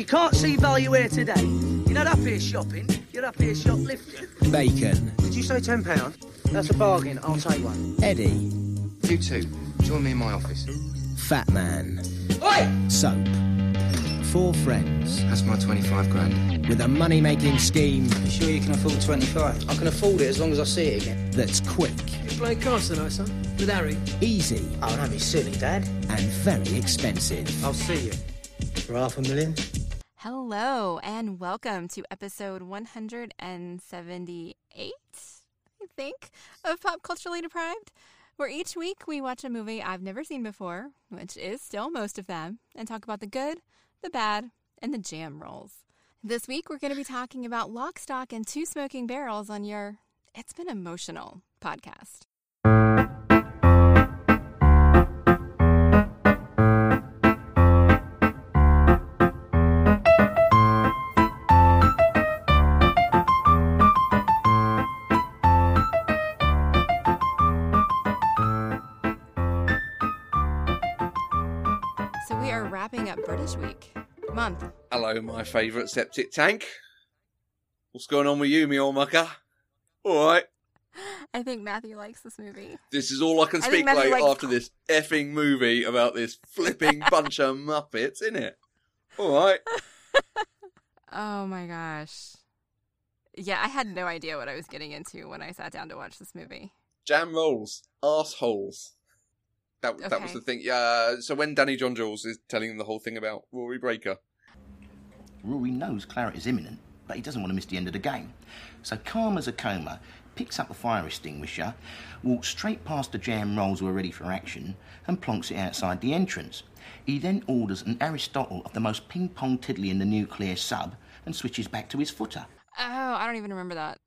you can't see value here today, you're not up here shopping, you're up here shoplifting. Bacon. Did you say £10? That's a bargain, I'll take one. Eddie. You too. join me in my office. Fat Man. Oi! Soap. Four friends That's my 25 grand. with a money making scheme You sure you can afford 25? I can afford it as long as I see it again. that's quick, You play cards tonight, son? With Harry? easy, Oh, don't be silly, Dad. and very expensive. I'll see you. For half a million? Hello, and welcome to episode 178, I think, of Pop Culturally Deprived, where each week we watch a movie I've never seen before, which is still most of them, and talk about the good, the bad, and the jam rolls. This week we're going to be talking about Lock, Stock, and Two Smoking Barrels on your It's Been Emotional podcast. Wrapping up British Week month. Hello, my favourite septic tank. What's going on with you, me old mucker? All right. I think Matthew likes this movie. This is all I can speak Matthew like likes- after this effing movie about this flipping bunch of muppets, in it. All right. Oh my gosh. Yeah, I had no idea what I was getting into when I sat down to watch this movie. Jam rolls, assholes. That that was the thing. Yeah. So when Danny John Jules is telling him the whole thing about Rory Breaker, Rory knows Claret is imminent, but he doesn't want to miss the end of the game. So calm as a coma, picks up a fire extinguisher, walks straight past the jam rolls who are ready for action, and plonks it outside the entrance. He then orders an Aristotle of the most ping-pong tiddly in the nuclear sub and switches back to his footer. Oh, I don't even remember that.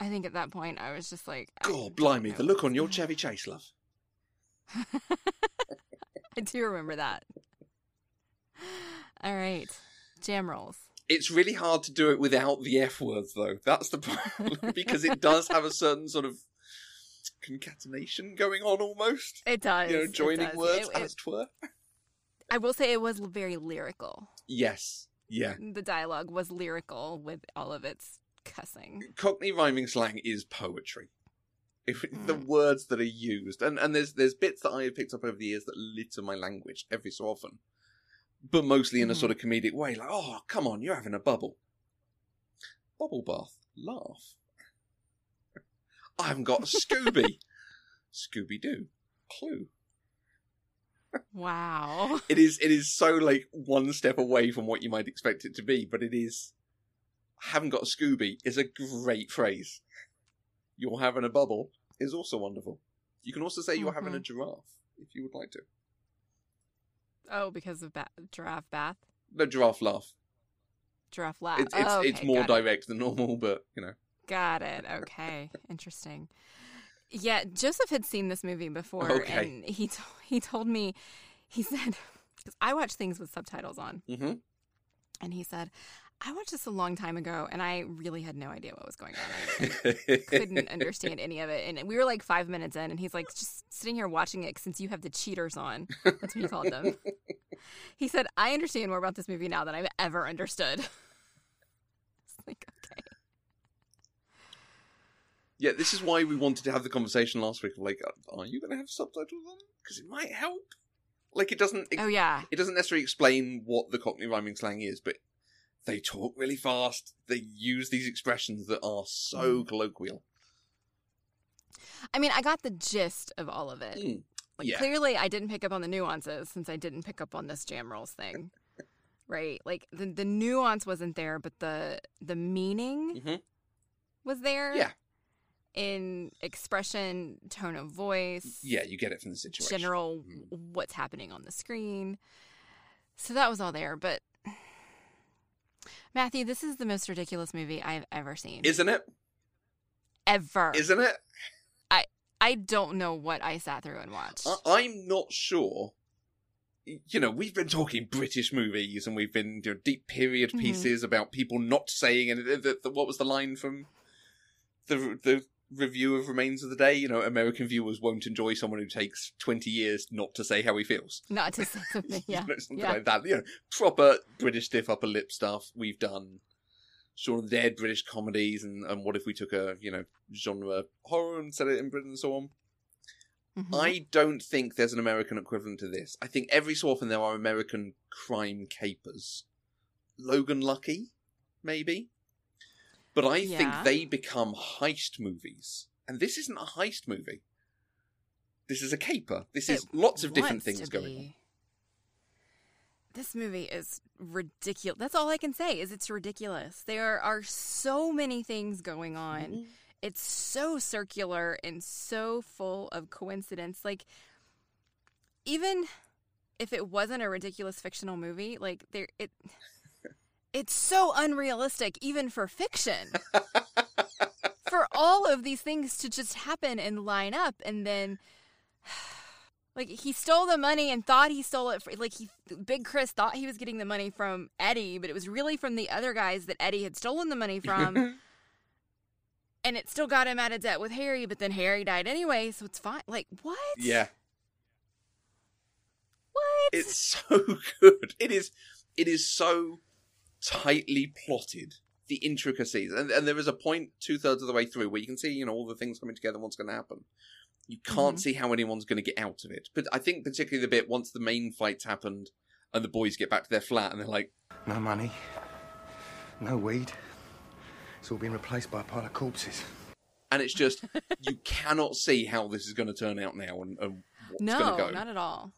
I think at that point I was just like, I God, oh, blimey, the look on your Chevy Chase, love. I do remember that. All right, jam rolls. It's really hard to do it without the F words, though. That's the problem because it does have a certain sort of concatenation going on, almost. It does. You know, joining words It- it- as twere. I will say it was very lyrical. Yes, yeah. The dialogue was lyrical with all of its cussing. Cockney rhyming slang is poetry. If the Mm. words that are used, and and there's there's bits that I have picked up over the years that litter my language every so often, but mostly in a Mhm. sort of comedic way, like, oh, come on, you're having a bubble. Bubble bath, laugh. I haven't got a Scooby. Scooby Doo, Clue. Wow. It is it is so like one step away from what you might expect it to be, but it is. I Haven't got a Scooby is a great phrase. You're having a bubble is also wonderful. You can also say you're having a Mhm. giraffe if you would like to. Oh, because of ba- giraffe bath, No giraffe laugh. giraffe laugh. It's it's, oh, it's more got it. direct than normal, but you know. Got it. Okay. Interesting. Yeah, Joseph had seen this movie before, Okay. and he to- he told me, he said, because I watch things with subtitles on, hmm and he said, I watched this a long time ago, and I really had no idea what was going on. I couldn't understand any of it, and we were like five minutes in, and he's like, just sitting here watching it since you have the cheaters on. That's what he called them. he said, I understand more about this movie now than I've ever understood. It's like, okay. Yeah, this is why we wanted to have the conversation last week like, uh, are you going to have subtitles on? Because it might help. Like it doesn't. Oh yeah. it doesn't necessarily explain what the Cockney rhyming slang is, but they talk really fast. They use these expressions that are Mm. so colloquial. I mean, I got the gist of all of it. Mm. Like, Yeah. Clearly, I didn't pick up on the nuances since I didn't pick up on this jam rolls thing. right? Like the the nuance wasn't there, but the the meaning Mhm. was there. Yeah. In expression, tone of voice, Yeah, you get it from the situation. general Mm. what's happening on the screen. So that was all there, but Matthew, this is the most ridiculous movie I've ever seen. Isn't it? ever. Isn't it? I I don't know what I sat through and watched. I- I'm not sure. You know, we've been talking British movies and we've been know, deep period Mhm. pieces about people not saying the, what was the line from the the review of Remains of the Day. You know, American viewers won't enjoy someone who takes 20 years not to say how he feels. Not to say something. Yeah. You know, something yeah. like that. You know, proper British stiff upper lip stuff. We've done Shaun of the Dead British comedies, and, and what if we took a, you know, genre horror and set it in Britain and so on. Mhm. I don't think there's an American equivalent to this. I think every so often there are American crime capers. Logan Lucky, maybe. But I Yeah. think they become heist movies. And this isn't a heist movie. This is a caper. This is lots of different things going on. This movie is ridiculous. That's all I can say is it's ridiculous. There are so many things going on. Mm-hmm. It's so circular and so full of coincidence. Like even if it wasn't a ridiculous fictional movie, like there it it's so unrealistic even for fiction. for all of these things to just happen and line up and then like he stole the money and thought he stole it for, like he big chris thought he was getting the money from eddie but it was really from the other guys that eddie had stolen the money from and it still got him out of debt with harry but then harry died anyway so it's fine like what Yeah. what It's so good. It is it is so tightly plotted. The intricacies. And, and there is a point two thirds of the way through where you can see, you know, all the things coming together and what's going to happen. You can't Mhm. see how anyone's going to get out of it. But I think particularly the bit once the main fight's happened and the boys get back to their flat and they're like, No money, no weed. It's all been replaced by a pile of corpses. and it's just, you cannot see how this is going to turn out now and, and what's no going to go. not at all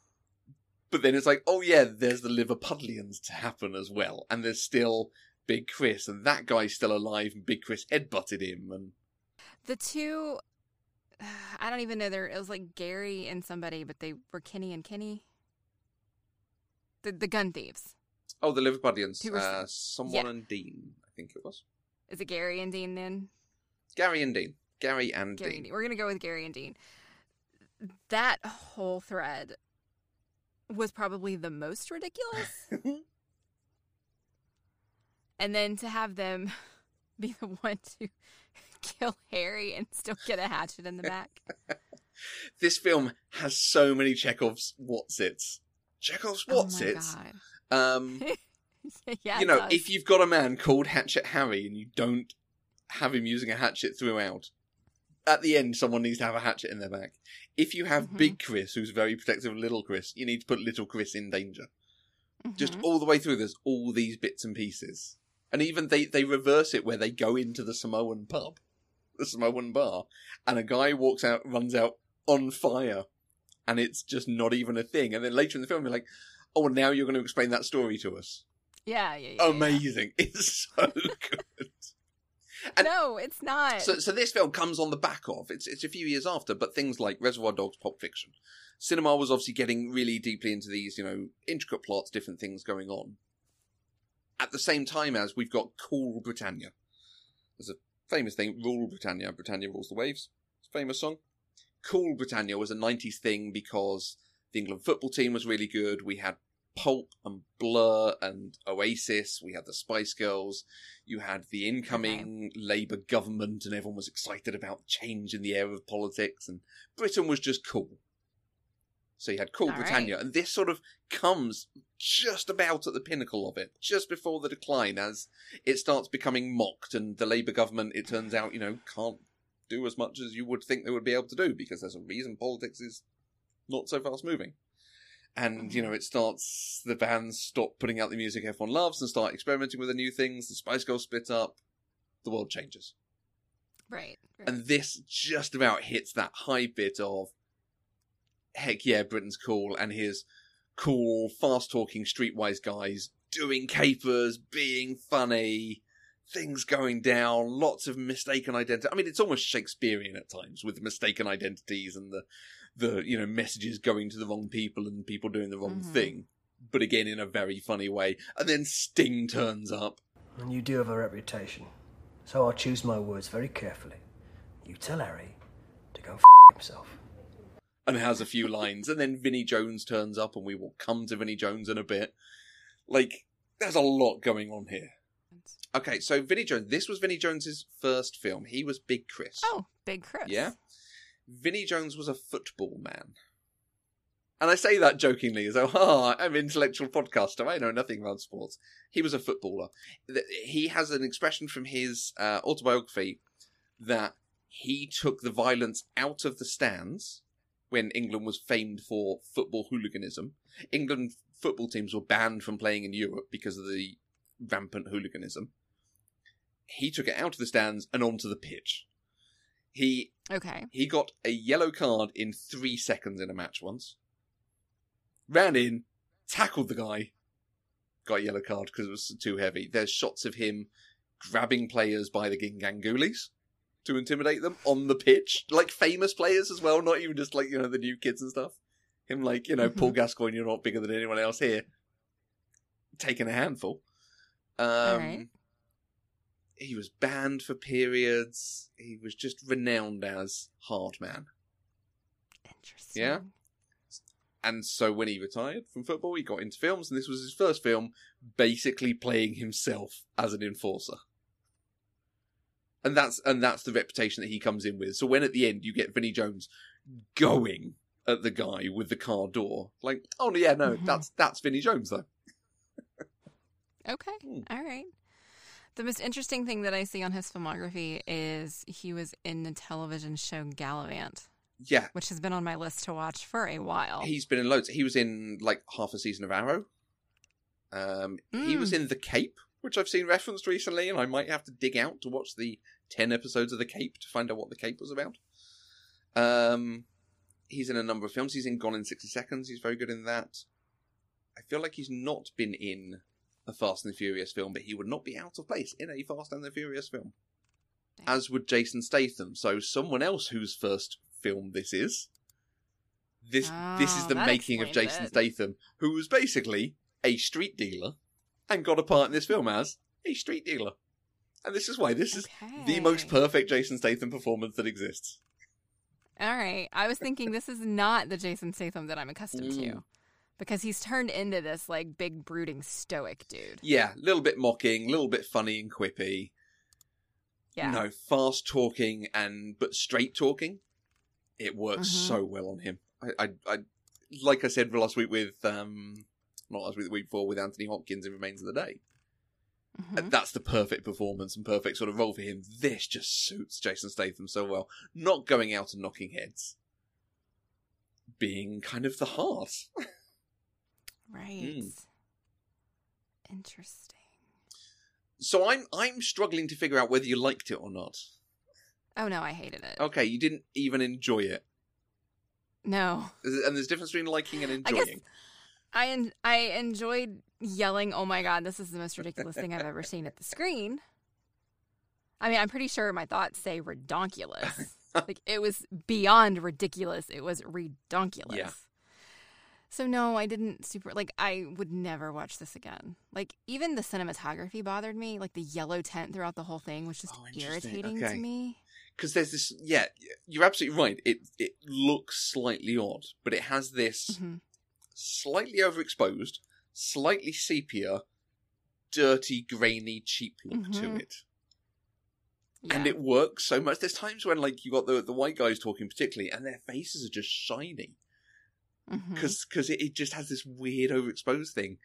But then it's like, oh yeah, there's the Liverpudlians to happen as well, and there's still Big Chris, and that guy's still alive, and Big Chris headbutted him, and the two i don't even know there it was like gary and somebody but they were kenny and kenny? The, the gun thieves. Oh, the Liverpudlians, were- uh, someone yeah. and Dean, I think it was. Is it gary and dean then? Gary and Dean, Gary and Gary Dean. We're gonna go with Gary and Dean. That whole thread was probably the most ridiculous. and then to have them be the one to kill Harry and still get a hatchet in the back. This film has so many Chekhov's what's its, Chekhov's oh what's its. god. Um, yeah, you know, does. if you've got a man called Hatchet Harry and you don't have him using a hatchet throughout, at the end, someone needs to have a hatchet in their back. If you have Mhm. Big Chris, who's very protective of Little Chris, you need to put Little Chris in danger. Just Mhm. all the way through, there's all these bits and pieces. And even they, they reverse it where they go into the Samoan pub, the Samoan bar, and a guy walks out, runs out on fire, and it's just not even a thing. And then later in the film, you're like, oh, now you're going to explain that story to us yeah, yeah, yeah, yeah. amazing. It's so good. And- no, it's not. So, so this film comes on the back of it's it's a few years after, but things like Reservoir Dogs, Pulp Fiction, cinema was obviously getting really deeply into these, you know, intricate plots, different things going on. At the same time as we've got Cool Britannia, there's a famous thing, Rule Britannia, Britannia rules the waves. It's a famous song. Cool Britannia was a '90s thing because the England football team was really good. We had Pulp and Blur and Oasis. We had the Spice Girls. You had the incoming Labour government, and everyone was excited about change in the air of politics, and Britain was just cool. So you had Cool All Britannia, right. and this sort of comes just about at the pinnacle of it, just before the decline, as it starts becoming mocked, and the Labour government, it turns out, you know, can't do as much as you would think they would be able to do because there's a reason politics is not so fast moving. And, you mm-hmm. know, it starts, the bands stop putting out the music everyone loves and start experimenting with the new things. The Spice Girls split up. The world changes. right. right. And this just about hits that high bit of, heck yeah, Britain's cool. And here's cool, fast talking, streetwise guys doing capers, being funny, things going down, lots of mistaken identity. I mean, it's almost Shakespearean at times with the mistaken identities and the, the, you know, messages going to the wrong people and people doing the wrong Mhm. thing. But again, in a very funny way. And then Sting turns up. And you do have a reputation. So I'll choose my words very carefully. You tell Harry to go f himself. and has a few lines, and then Vinnie Jones turns up, and we will come to Vinnie Jones in a bit. Like, there's a lot going on here. Okay, so Vinnie Jones. This was Vinnie Jones's first film. He was Big Chris. Oh, Big Chris. Yeah. Vinnie Jones was a football man. And I say that jokingly as though, ah, I'm an intellectual podcaster. I know nothing about sports. He was a footballer. He has an expression from his uh, autobiography that he took the violence out of the stands when England was famed for football hooliganism. England football teams were banned from playing in Europe because of the rampant hooliganism. He took it out of the stands and onto the pitch. He Okay. he got a yellow card in three seconds in a match once. Ran in, tackled the guy, got a yellow card because it was too heavy. There's shots of him grabbing players by the gingangulis to intimidate them on the pitch, like famous players as well, not even just like you know the new kids and stuff. Him like you know Paul Gascoigne, you're not bigger than anyone else here, taking a handful. Um, right. He was banned for periods. He was just renowned as hard man. Interesting. Yeah? And so when he retired from football, he got into films, and this was his first film, basically playing himself as an enforcer. And that's and that's the reputation that he comes in with. So when at the end you get Vinnie Jones going at the guy with the car door, like, oh yeah, no, Mhm. that's that's Vinnie Jones though. Okay. Hmm. All right. The most interesting thing that I see on his filmography is he was in the television show Galavant, Yeah, which has been on my list to watch for a while. he's been in loads. He was in like half a season of Arrow. Um, he was in The Cape, which I've seen referenced recently, and I might have to dig out to watch the ten episodes of The Cape to find out what The Cape was about. Um, he's in a number of films. He's in Gone in sixty seconds. He's very good in that. I feel like he's not been in a Fast and the Furious film, but he would not be out of place in a Fast and the Furious film. As would Jason Statham. So someone else whose first film this is. This this is Oh, the making of Jason it. Statham, who was basically a street dealer and got a part in this film as a street dealer. And this is why this is the most perfect Jason Statham performance that exists. All right. I was thinking this is not the Jason Statham that I'm accustomed Mm. to. Because he's turned into this like big brooding stoic dude. Yeah, a little bit mocking, a little bit funny and quippy. Yeah. No, fast talking and but straight talking. It works Mhm. so well on him. I, I, I, like I said last week with um, not last week, the week before with Anthony Hopkins in Remains of the Day. Mhm. That's the perfect performance and perfect sort of role for him. This just suits Jason Statham so well. Not going out and knocking heads, being kind of the heart. Right. Mm. Interesting. So I'm I'm struggling to figure out whether you liked it or not. Oh no, I hated it. Okay, you didn't even enjoy it. No. And there's a difference between liking and I guess enjoying. I en- I enjoyed yelling, "Oh my god, this is the most ridiculous thing I've ever seen at the screen." I mean, I'm pretty sure my thoughts say redonkulous. like it was beyond ridiculous. It was redonkulous. Yeah. So no, I didn't super like I would never watch this again. Like even the cinematography bothered me. Like the yellow tent throughout the whole thing was just Oh, irritating Okay. to me. because there's this yeah you're absolutely right it it looks slightly odd but it has this Mhm. slightly overexposed slightly sepia dirty grainy cheap look to Mhm. it and it works so much there's times when like you got the the white guys talking particularly and their faces are just shiny Because it, it just has this weird overexposed thing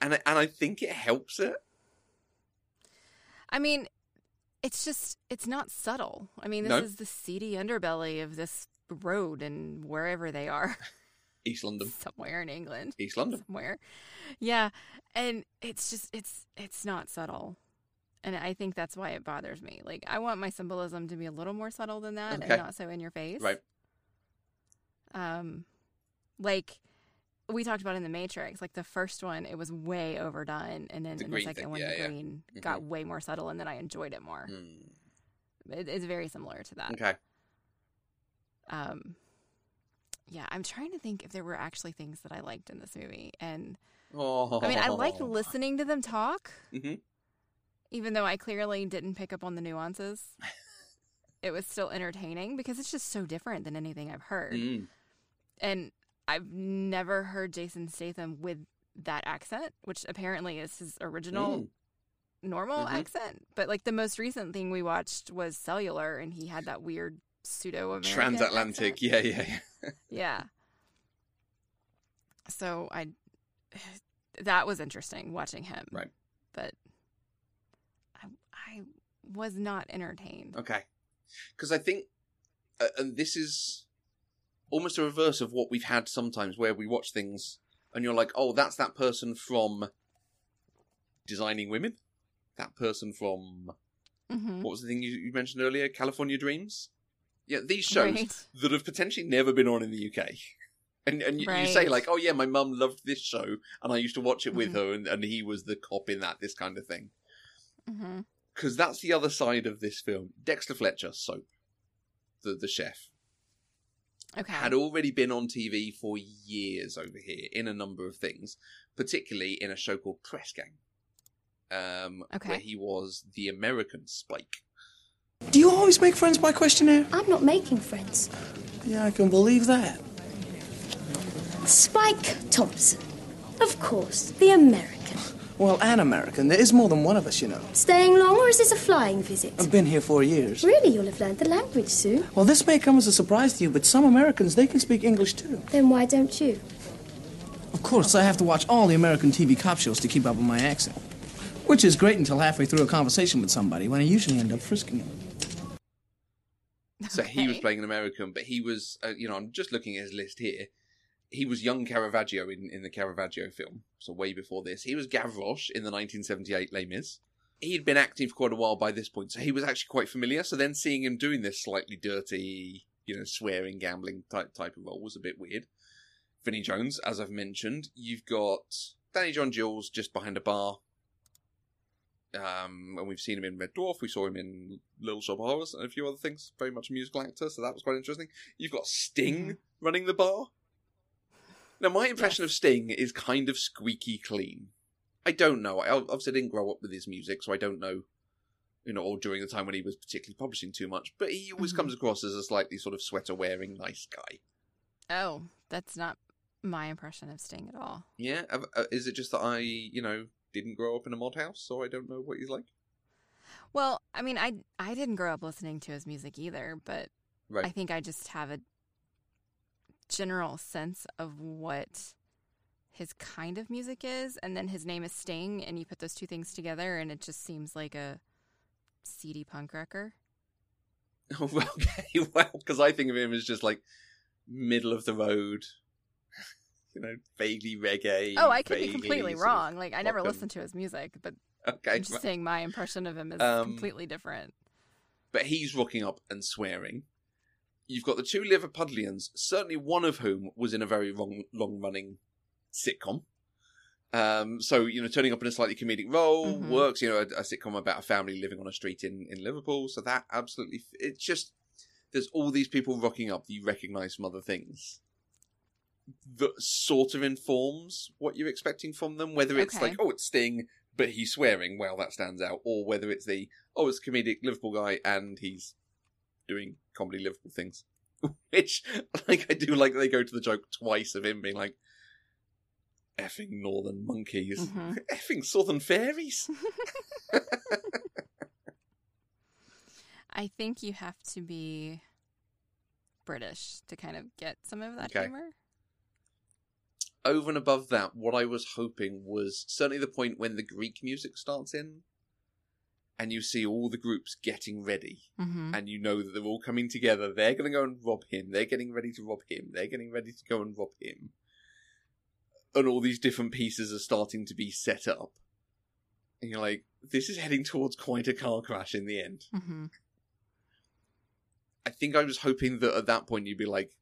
and I, and I think it helps it I mean, it's just it's not subtle. I mean, this No. is the seedy underbelly of this road and wherever they are, East London somewhere in England, East London somewhere. Yeah, and it's just it's it's not subtle. And I think that's why it bothers me. Like I want my symbolism to be a little more subtle than that Okay. and not so in your face. right Um like we talked about in the Matrix, like the first one, it was way overdone, and then The in the second thing, one, yeah, the yeah. green Mhm. got way more subtle, and then I enjoyed it more. Hmm. It, it's very similar to that. okay Um, yeah, I'm trying to think if there were actually things that I liked in this movie, and oh I mean, I liked listening to them talk, Mhm. even though I clearly didn't pick up on the nuances. it was still entertaining because it's just so different than anything I've heard, Mm. and I've never heard Jason Statham with that accent, which apparently is his original Mm. normal Mhm. accent. But like the most recent thing we watched was Cellular, and he had that weird pseudo American Transatlantic. Yeah, yeah, yeah. Yeah. So I, that was interesting watching him. Right. But I, I was not entertained. Okay. Because I think, uh, and this is almost a reverse of what we've had sometimes where we watch things and you're like, oh, that's that person from Designing Women. That person from, hmm what was the thing you, you mentioned earlier? California Dreams? Yeah, these shows Right. that have potentially never been on in the UK. And and you, you say like, oh yeah, my mum loved this show, and I used to watch it with Mhm. her, and, and he was the cop in that, this kind of thing. Because that's the other side of this film. Dexter Fletcher, soap, the the chef, Okay. had already been on TV for years over here in a number of things, particularly in a show called Press Gang, um, Okay. where he was the American Spike. Do you always make friends by questionnaire? I'm not making friends. Yeah, I can believe that. Spike Thompson. Of course, the American. Well, an American. There is more than one of us, you know. Staying long or is this a flying visit? I've been here four years. Really, you'll have learned the language soon. Well, this may come as a surprise to you, but some Americans, they can speak English too. Then why don't you? Of course, I have to watch all the American TV cop shows to keep up with my accent. Which is great until halfway through a conversation with somebody, when I usually end up frisking them. So he was playing an American, but he was, uh, you know, I'm just looking at his list here. He was young Caravaggio in, in the Caravaggio film, so way before this. He was Gavroche in the 1978 Les Mis. He'd been acting for quite a while by this point, so he was actually quite familiar. So then seeing him doing this slightly dirty, you know, swearing, gambling type, type of role was a bit weird. Vinnie Jones, as I've mentioned. You've got Danny John Jules just behind a bar. Um, and we've seen him in Red Dwarf. We saw him in Little Shop of Horrors and a few other things. Very much a musical actor, so that was quite interesting. You've got Sting running the bar. Now, my impression of Sting is kind of squeaky clean. I don't know. I obviously didn't grow up with his music, so I don't know, you know, or during the time when he was particularly publishing too much. But he always Mhm. comes across as a slightly sort of sweater wearing nice guy. Oh, that's not my impression of Sting at all. Yeah, uh, uh, is it just that I, you know, didn't grow up in a mod house, so I don't know what he's like? Well, I mean, I I didn't grow up listening to his music either, but Right. I think I just have a general sense of what his kind of music is, and then his name is Sting, and you put those two things together, and it just seems like a seedy punk rocker. Oh, okay, well, because I think of him as just like middle of the road, you know, vaguely reggae. Oh, I could be completely wrong. Like I never rock listened to his music, but Okay, I'm just saying my impression of him is Um, completely different. but he's rocking up and swearing. You've got the two Liverpudlians, certainly one of whom was in a very long, long-running sitcom. Um, so you know, turning up in a slightly comedic role Mhm. works. You know, a, a sitcom about a family living on a street in in Liverpool. So that absolutely, it's just there's all these people rocking up that you recognise from other things. That sort of informs what you're expecting from them. Whether it's Okay. like, oh, it's Sting, but he's swearing, well, that stands out, or whether it's the oh, it's a comedic Liverpool guy and he's doing comedy Liverpool things. Which, like, I do like they go to the joke twice of him being like, effing northern monkeys, Mhm. effing southern fairies. I think you have to be British to kind of get some of that Okay. humor. Over and above that, what I was hoping was certainly the point when the Greek music starts in, and you see all the groups getting ready, Mm-hmm. and you know that they're all coming together. They're going to go and rob him. They're getting ready to rob him. They're getting ready to go and rob him. And all these different pieces are starting to be set up. And you're like, this is heading towards quite a car crash in the end. Mm-hmm. I think I was hoping that at that point you'd be like,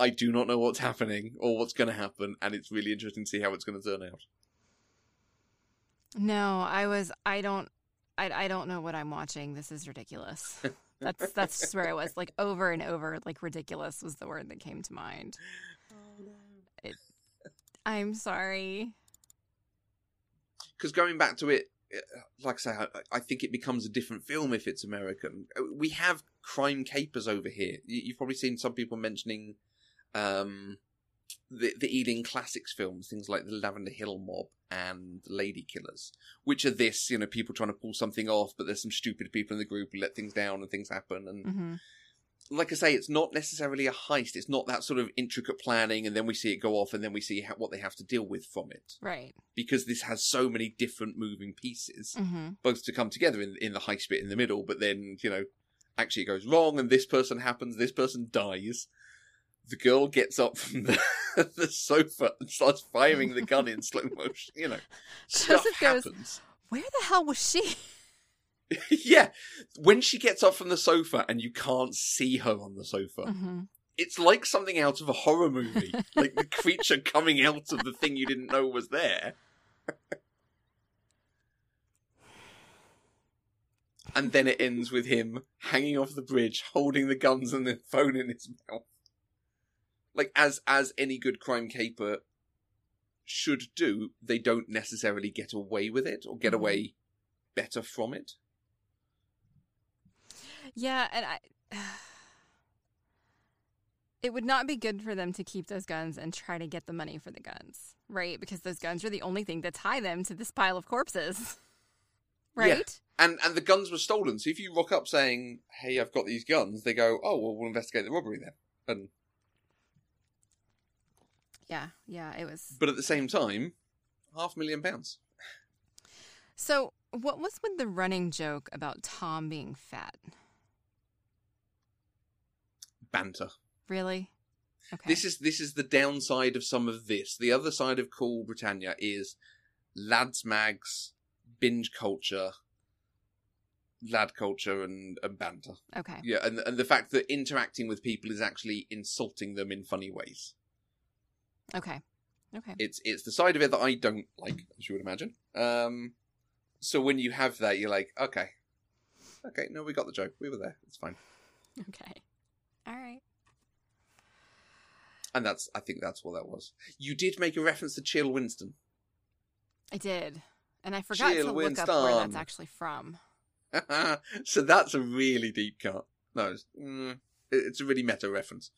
I do not know what's happening or what's going to happen, and it's really interesting to see how it's going to turn out. No, I was. I don't. I, I don't know what I'm watching. This is ridiculous. That's that's just where I was. Like over and over, like ridiculous was the word that came to mind. It, I'm sorry. because going back to it, uh, like I say, I, I think it becomes a different film if it's American. Uh, We have crime capers over here. You- You've probably seen some people mentioning um, the the Ealing Classics films, things like the Lavender Hill Mob and Lady Killers, which are this, you know, people trying to pull something off, but there's some stupid people in the group who let things down and things happen. And hmm like I say, it's not necessarily a heist. It's not that sort of intricate planning, and then we see it go off, and then we see how, what they have to deal with from it. Right. Because this has so many different moving pieces, hmm both to come together in in the heist bit in the middle, but then you know, actually it goes wrong, and this person happens, this person dies. The girl gets up from the, the sofa and starts firing the gun in slow motion. You know, stuff Joseph goes, happens. Where the hell was she? yeah, when she gets up from the sofa and you can't see her on the sofa, hmm it's like something out of a horror movie. like the creature coming out of the thing you didn't know was there. and then it ends with him hanging off the bridge, holding the guns and the phone in his mouth. Like as as any good crime caper should do, they don't necessarily get away with it or get Mhm. away better from it. Yeah, and I. It would not be good for them to keep those guns and try to get the money for the guns, right? Because those guns are the only thing that tie them to this pile of corpses, Yeah. right? And and the guns were stolen. So if you rock up saying, "Hey, I've got these guns," they go, "Oh, well, we'll investigate the robbery then." And Yeah, yeah, it was. but at the same time, half a million pounds. So, what was with the running joke about Tom being fat? Banter. Really? Okay. This is this is the downside of some of this. The other side of Cool Britannia is lads mags, binge culture, lad culture, and, and banter. okay. Yeah, and and the fact that interacting with people is actually insulting them in funny ways. Okay. Okay. It's it's the side of it that I don't like, as you would imagine. Um, so when you have that, you're like, okay, okay, no, we got the joke. We were there. It's fine. Okay. All right. And that's, I think that's what that was. You did make a reference to Chill Winston. I did. And I forgot Jill to look up where that's actually from. so that's a really deep cut. No, it's, mm, it's a really meta reference.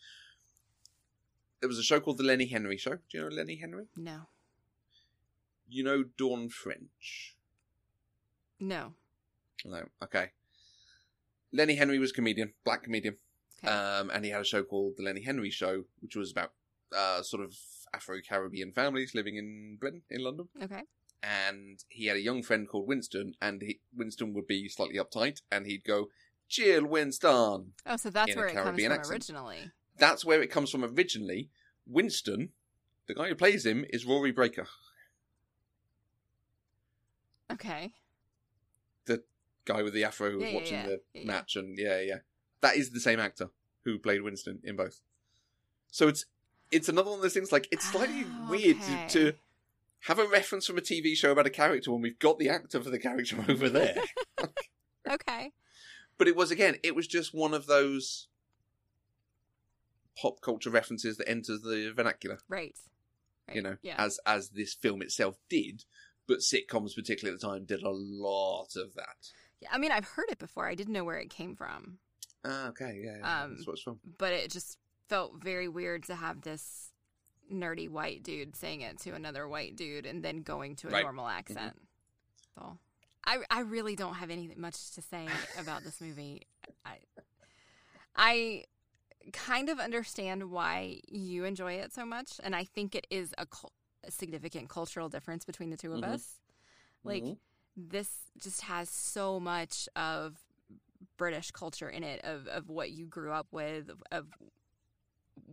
There was a show called The Lenny Henry Show. Do you know Lenny Henry? No. You know Dawn French? No. No. Okay. Lenny Henry was a comedian, black comedian. Okay. Um, and he had a show called The Lenny Henry Show, which was about uh, sort of Afro Caribbean families living in Britain, in London. okay. And he had a young friend called Winston, and he, Winston would be slightly uptight, and he'd go, Chill, Winston. Oh, so that's where it comes from accent. originally. That's where it comes from originally. Winston, the guy who plays him, is Rory Breaker, Okay. the guy with the afro who was Yeah, watching yeah. the Yeah, yeah. match, and yeah, yeah, that is the same actor who played Winston in both. So it's it's another one of those things. Like it's slightly Oh, weird okay. to, to have a reference from a TV show about a character when we've got the actor for the character over there. Okay. but it was again, it was just one of those pop culture references that enters the vernacular. Right. right. you know, Yeah. as as this film itself did. But sitcoms, particularly at the time, did a lot of that. yeah. I mean, I've heard it before. I didn't know where it came from, Ah, okay, yeah, yeah Um, that's what it's from. but it just felt very weird to have this nerdy white dude saying it to another white dude and then going to a Right. normal accent. So, I I really don't have anything much to say about this movie. I I kind of understand why you enjoy it so much, and I think it is a, cul- a significant cultural difference between the 2 of Mhm. us. Like Mhm. this just has so much of British culture in it, of of what you grew up with, of, of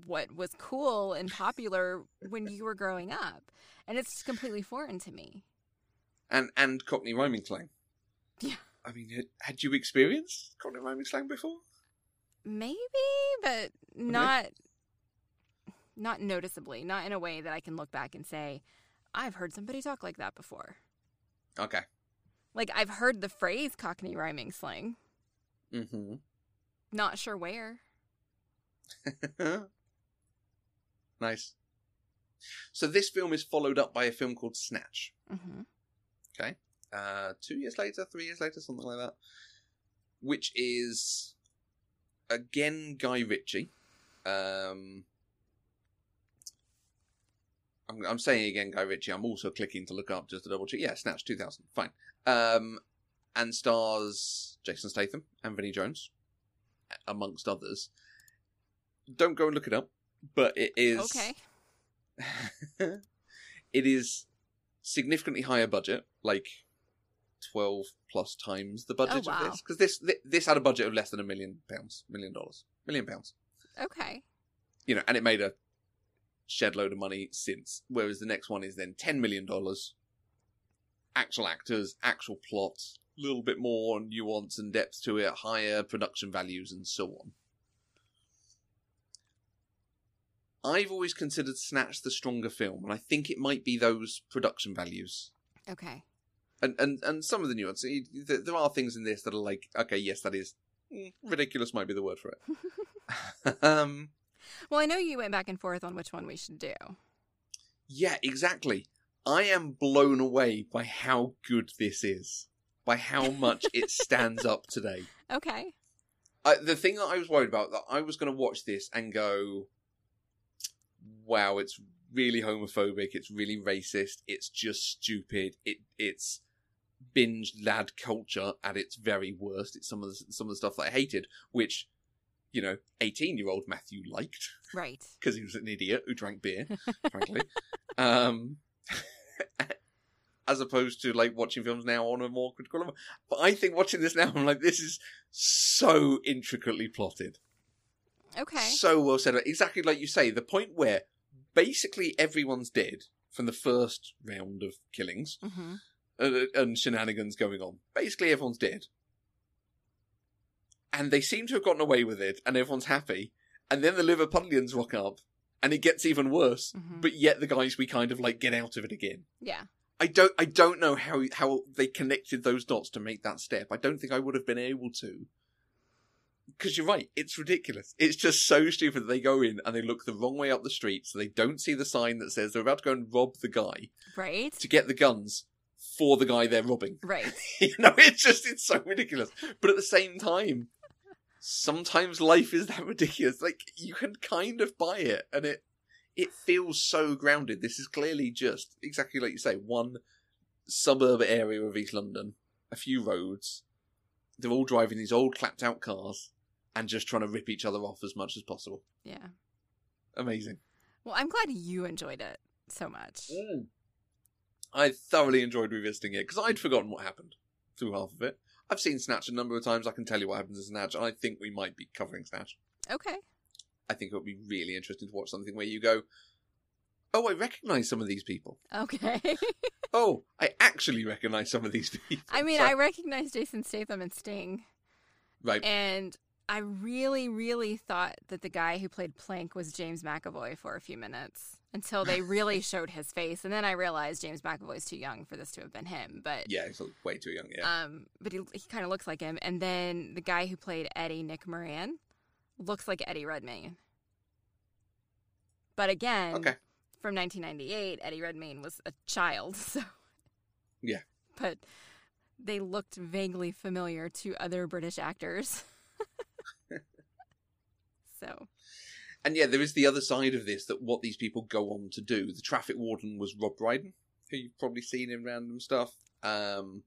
what was cool and popular when you were growing up, and it's completely foreign to me. and and Cockney rhyming slang. Yeah. I mean, had, had you experienced Cockney rhyming slang before? Maybe, but not not noticeably, not in a way that I can look back and say, I've heard somebody talk like that before. Okay. Like I've heard the phrase Cockney rhyming slang, Mm-hmm. not sure where. nice. So this film is followed up by a film called Snatch. hmm Okay. Uh, two years later, three years later, something like that. Which is again Guy Ritchie. Um, I'm, I'm saying again, Guy Ritchie. I'm also clicking to look up just to double check. Yeah, Snatch 2000. Fine. Um, and stars Jason Statham and Vinnie Jones, amongst others. Don't go and look it up, but it is Okay. it is significantly higher budget, like twelve plus times the budget Oh, of this. Because this thi- this had a budget of less than a million pounds, million dollars, million pounds. Okay. You know, and it made a shed load of money since. Whereas the next one is then ten million dollars, actual actors, actual plot, a little bit more nuance and depth to it, higher production values, and so on. I've always considered Snatch the stronger film, and I think it might be those production values. Okay. And and, and some of the nuance. There are things in this that are like, okay, yes, that is ridiculous. Might be the word for it. um, Well, I know you went back and forth on which one we should do. yeah, exactly. I am blown away by how good this is, by how much it stands up today. Okay. I, the thing that I was worried about that I was going to watch this and go, "Wow, it's really homophobic. It's really racist. It's just stupid. It it's binge lad culture at its very worst. It's some of the, some of the stuff that I hated, which you know, eighteen year old Matthew liked Right. because he was an idiot who drank beer, frankly. Um, as opposed to like watching films now on a more critical level. But I think watching this now, I'm like, this is so intricately plotted, Okay. so well up. Exactly like you say, the point where basically everyone's dead from the first round of killings hmm and, and shenanigans going on. Basically, everyone's dead. And they seem to have gotten away with it, and everyone's happy. And then the Liverpudlians rock up, and it gets even worse. Mhm. But yet the guys we kind of like get out of it again. Yeah. I don't, I don't know how how they connected those dots to make that step. I don't think I would have been able to. Because you're right, it's ridiculous. It's just so stupid that they go in and they look the wrong way up the street, so they don't see the sign that says they're about to go and rob the guy Right. to get the guns for the guy they're robbing. Right. you know, it's just it's so ridiculous. But at the same time, sometimes life is that ridiculous. Like you can kind of buy it, and it it feels so grounded. This is clearly just exactly like you say, one suburb area of East London, a few roads. They're all driving these old clapped out cars and just trying to rip each other off as much as possible. Yeah. Amazing. Well, I'm glad you enjoyed it so much. Mm. I thoroughly enjoyed revisiting it because I'd forgotten what happened through half of it. I've seen Snatch a number of times. I can tell you what happens in Snatch, and I think we might be covering Snatch. Okay. I think it would be really interesting to watch something where you go, "Oh, I recognise some of these people. Okay. Oh, I actually recognise some of these people." I mean, So- I recognize Jason Statham and Sting, right. and I really, really thought that the guy who played Plank was James McAvoy for a few minutes until they really showed his face, and then I realized James McAvoy's too young for this to have been him. But yeah, he's way too young. Yeah, um, but he he kind of looks like him. And then the guy who played Eddie, Nick Moran, looks like Eddie Redmayne. But again, Okay. from 1998, Eddie Redmayne was a child, so yeah. but they looked vaguely familiar to other British actors. so, And yeah, there is the other side of this that what these people go on to do. The traffic warden was Rob Brydon, who you've probably seen in random stuff. Um,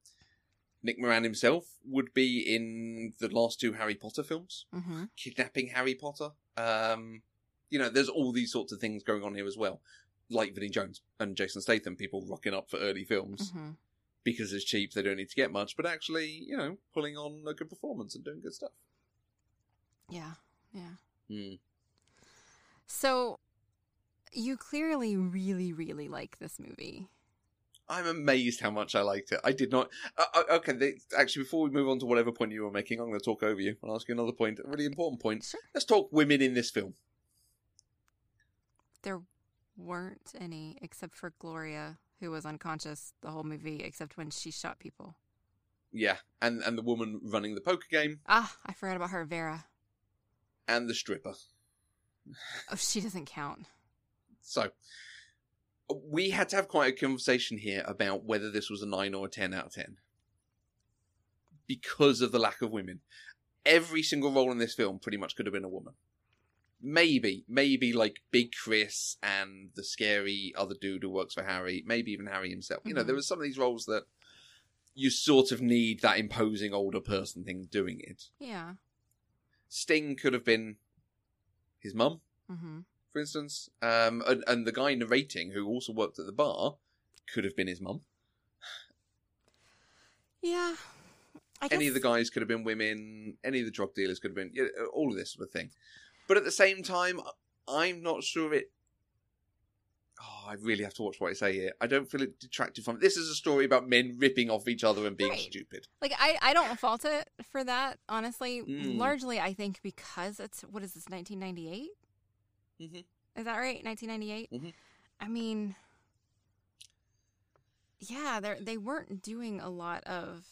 Nick Moran himself would be in the last two Harry Potter films, mhm. kidnapping Harry Potter. Um, you know, there's all these sorts of things going on here as well, like Vinnie Jones and Jason Statham, people rocking up for early films Mhm. because it's cheap, they don't need to get much, but actually, you know, pulling on a good performance and doing good stuff. yeah, yeah. Hmm. So, you clearly really, really like this movie. I'm amazed how much I liked it. I did not. Uh, uh, okay, they, actually, before we move on to whatever point you were making, I'm going to talk over you. I'll ask you another point, a really important point. Sure. Let's talk women in this film. There weren't any except for Gloria, who was unconscious the whole movie, except when she shot people. Yeah, and and the woman running the poker game Ah, I forgot about her, Vera. And the stripper. Oh, she doesn't count. So we had to have quite a conversation here about whether this was a nine or a ten out of ten because of the lack of women. Every single role in this film pretty much could have been a woman. maybe, maybe like Big Chris and the scary other dude who works for Harry, maybe even Harry himself. You know, Mhm. there were some of these roles that you sort of need that imposing older person thing doing it. Yeah. Sting could have been his mum, Mm-hmm. for instance, um, and, and the guy narrating who also worked at the bar could have been his mum. Yeah. I Any of the guys could have been women. Any of the drug dealers could have been yeah, all of this sort of thing. But at the same time, I'm not sure it. Oh, I really have to watch what I say here. I don't feel it detracted from it. This is a story about men ripping off each other and being Right. stupid. Like I, I don't fault it for that, honestly. Mm. Largely, I think because it's what is this, 1998? Mhm. Is that right? 1998. Mhm. I mean, yeah, they they weren't doing a lot of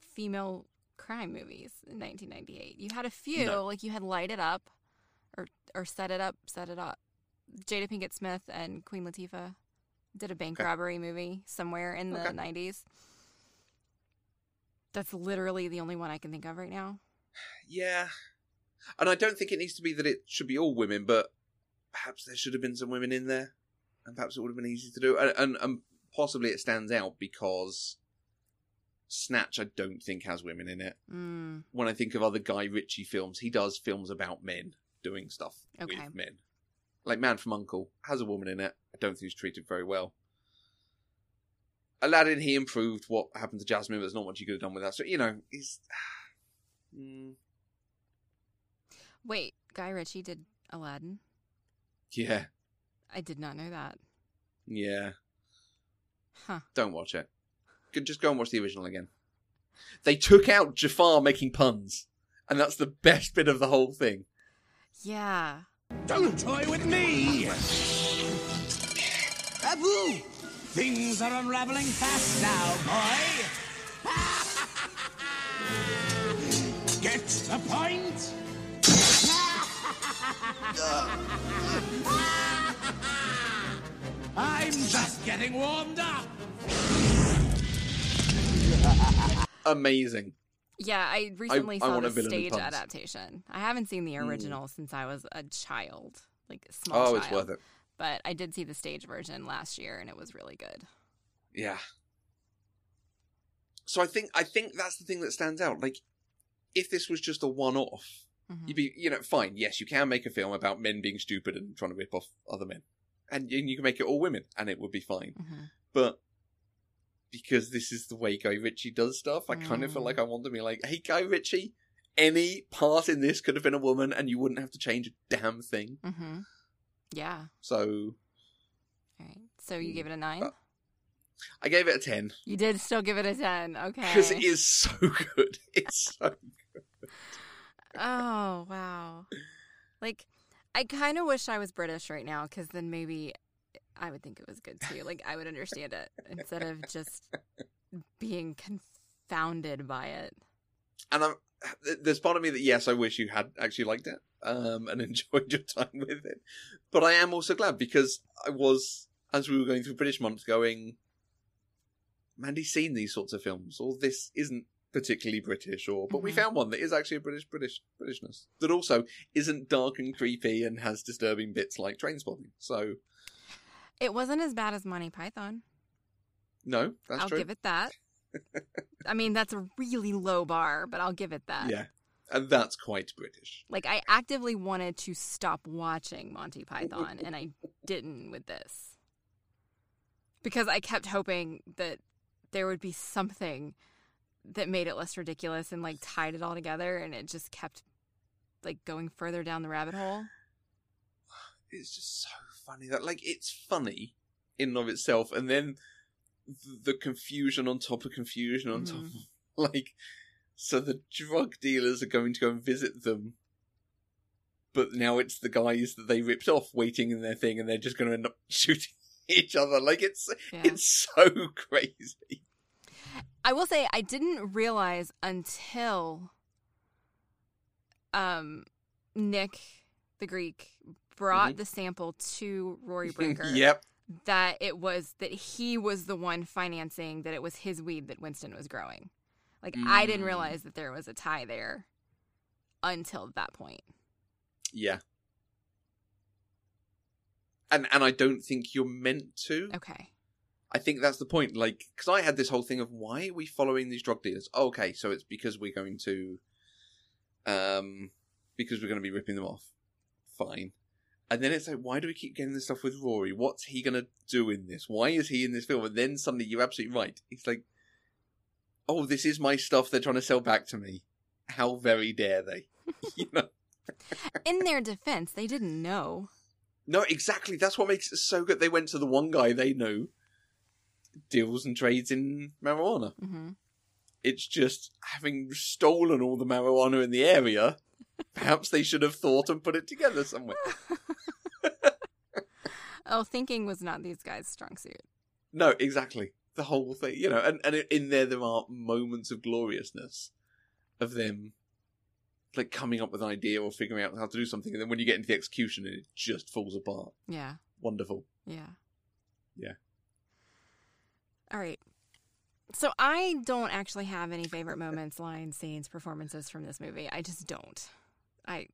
female crime movies in 1998. You had a few, No. like you had Light It Up, or or Set It Up, Set It Up. Jada Pinkett Smith and Queen Latifah did a bank Okay. robbery movie somewhere in the Okay. 90s. That's literally the only one I can think of right now. Yeah. And I don't think it needs to be that it should be all women, but perhaps there should have been some women in there. And perhaps it would have been easy to do. And, and, and possibly it stands out because Snatch, I don't think, has women in it. Mm, When I think of other Guy Ritchie films, he does films about men doing stuff Okay. with men. Like Man from Uncle has a woman in it. I don't think he's treated very well. Aladdin, he improved what happened to Jasmine, but there's not much you could have done with that. So, you know, he's. Mm, Wait, Guy Ritchie did Aladdin? yeah. I did not know that. Yeah. Huh. Don't watch it. Just go and watch the original again. They took out Jafar making puns, and that's the best bit of the whole thing. Yeah. Don't toy with me! Abu! Things are unraveling fast now, boy! Get the point? I'm just getting warmed up! Amazing. Yeah, I recently I saw want the a villain with stage adaptation. I haven't seen the Mm. original since I was a child, like a small Oh, child. it's worth it. But I did see the stage version last year, and it was really good. Yeah. So I think I think that's the thing that stands out. Like, if this was just a one-off, Mhm. you'd be, you know, fine. Yes, you can make a film about men being stupid and trying to rip off other men, and, and you can make it all women, and it would be fine. Mhm. But because this is the way Guy Ritchie does stuff, I kind of feel Mm. like I want to be like, hey, Guy Ritchie, any part in this could have been a woman, and you wouldn't have to change a damn thing. Mm-hmm. Yeah. So All right. So you gave it a nine? Uh, I gave it a ten you did still give it a ten. Okay. because it is so good. It's so good. Oh wow! Like, I kind of wish I was British right now because then maybe I would think it was good too. Like, I would understand it instead of just being confounded by it. and I'm, there's part of me that yes, I wish you had actually liked it um, and enjoyed your time with it, but I am also glad because I was as we were going through British Month going, Mandy's seen these sorts of films, or this isn't particularly British, or but we Mhm. found one that is actually a British British Britishness that also isn't dark and creepy and has disturbing bits like Trainspotting. So It wasn't as bad as Monty Python. no, that's I'll true. give it that. I mean, that's a really low bar, but I'll give it that. yeah, and that's quite British. Like, I actively wanted to stop watching Monty Python, and I didn't with this. Because I kept hoping that there would be something that made it less ridiculous and, like, tied it all together, and it just kept, like, going further down the rabbit hole. it's just so funny that like it's funny in and of itself and then the confusion on top of confusion on top of, like so the drug dealers are going to go and visit them but now it's the guys that they ripped off waiting in their thing and they're just going to end up shooting each other. Like it's Yeah. it's so crazy. I will say I didn't realize until um Nick the Greek brought Mhm. the sample to Rory Breaker yep that it was that he was the one financing that it was his weed that Winston was growing. Like I didn't Mm. realize that there was a tie there until that point. Yeah. And and I don't think you're meant to. Okay. I think that's the point. Like, because I had this whole thing of why are we following these drug dealers? Oh, okay, so it's because we're going to, um, because we're going to be ripping them off. Fine. And then it's like, why do we keep getting this stuff with Rory? What's he going to do in this? Why is he in this film? And then suddenly you're absolutely right. It's like, oh, this is my stuff they're trying to sell back to me. How very dare they? you know? In their defense, they didn't know. No, exactly. That's what makes it so good. They went to the one guy they knew deals and trades in marijuana. hmm It's just having stolen all the marijuana in the area. Perhaps they should have thought and put it together somewhere. Oh, thinking was not these guys' strong suit. No, exactly. The whole thing, you know, and, and in there there are moments of gloriousness of them like coming up with an idea or figuring out how to do something, and then when you get into the execution, it just falls apart. Yeah. Wonderful. Yeah. Yeah. All right. So I don't actually have any favorite moments, lines, scenes, performances from this movie. I just don't. I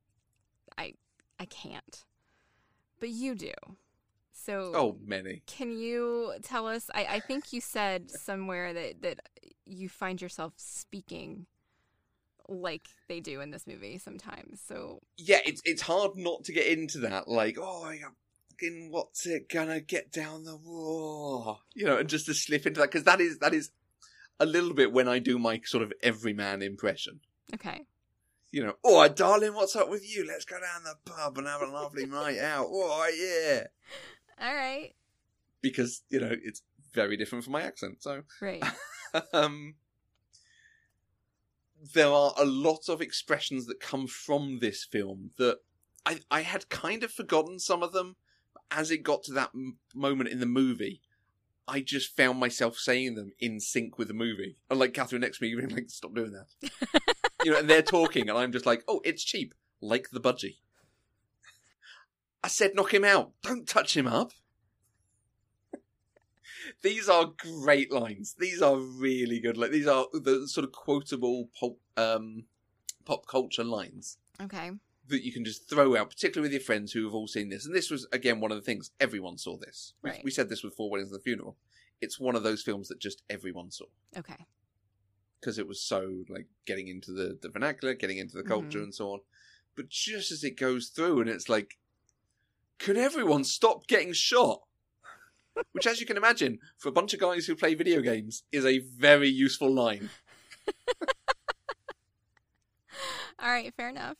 I I can't. But you do. So Oh, many. Can you tell us I, I think you said somewhere that, that you find yourself speaking like they do in this movie sometimes. So Yeah, it's it's hard not to get into that. Like, oh, I fucking what's it gonna get down the raw, you know, and just to slip into that because that is that is a little bit when I do my sort of everyman impression. Okay. You know, oh, darling, what's up with you? Let's go down the pub and have a lovely night out. Oh, yeah. All right. Because you know it's very different from my accent. So, Right. um, there are a lot of expressions that come from this film that I I had kind of forgotten some of them. But as it got to that m- moment in the movie, I just found myself saying them in sync with the movie. And like Catherine next to me, being like, "Stop doing that," you know. And they're talking, and I'm just like, "Oh, it's cheap, like the budgie." I said, "Knock him out! Don't touch him up." these are great lines. These are really good. Like these are the sort of quotable pop, um, pop culture lines Okay. that you can just throw out, particularly with your friends who have all seen this. And this was again one of the things everyone saw this. We- Right. We said this with Four Weddings and the Funeral. It's one of those films that just everyone saw Okay. because it was so like getting into the, the vernacular, getting into the culture, Mhm. and so on. But just as it goes through, and it's like, can everyone stop getting shot? Which, as you can imagine, for a bunch of guys who play video games, is a very useful line. All right, fair enough.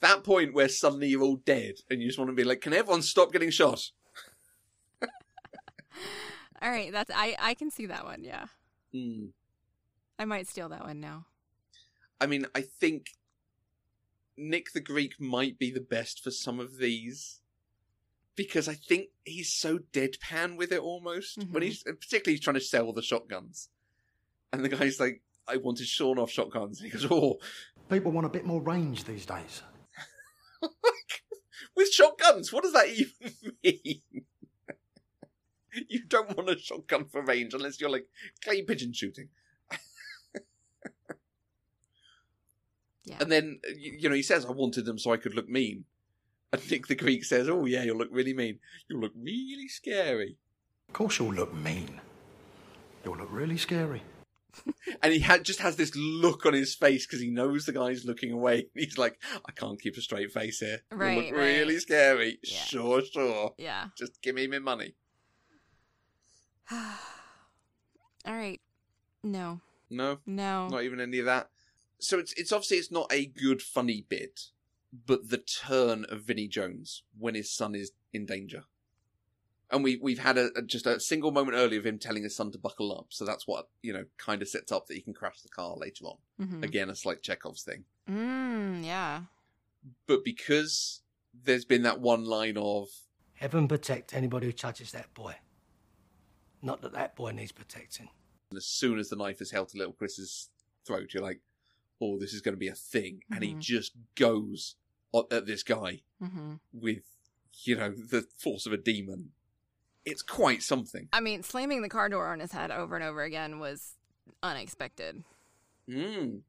That point where suddenly you're all dead, and you just want to be like, can everyone stop getting shot? All right, that's I I can see that one. Yeah. Hmm. I might steal that one now. I mean, I think Nick the Greek might be the best for some of these because I think he's so deadpan with it almost. When Mhm. he's particularly he's trying to sell the shotguns, and the guy's like, "I wanted sawn off shotguns," and he goes, "Oh, People want a bit more range these days. with shotguns, what does that even mean?" you don't want a shotgun for range unless you're like clay pigeon shooting. Yeah. And then, you, you know, he says, I wanted them so I could look mean. And Nick the Greek says, Oh, yeah, you'll look really mean. You'll look really scary. Of course you'll look mean. You'll look really scary. And he ha- just has this look on his face because he knows the guy's looking away. He's like, I can't keep a straight face here. You'll Right, look really scary. Yeah. Sure, sure. Yeah. Just give me my money. All right. No. No, No. not even any of that. So it's it's obviously it's not a good funny bit, but the turn of Vinnie Jones when his son is in danger, and we we've had a, a- just a single moment earlier of him telling his son to buckle up. So that's what you know kind of sets up that he can crash the car later on. Mhm. Again, a slight Chekhov's thing, Mm, yeah. but because there's been that one line of Heaven protect anybody who touches that boy. Not that that boy needs protecting. as soon as the knife is held to little Chris's throat, you're like, oh, this is going to be a thing, and he Mhm. just goes at this guy. hmm with you know the force of a demon it's quite something I mean, slamming the car door on his head over and over again was unexpected, mm.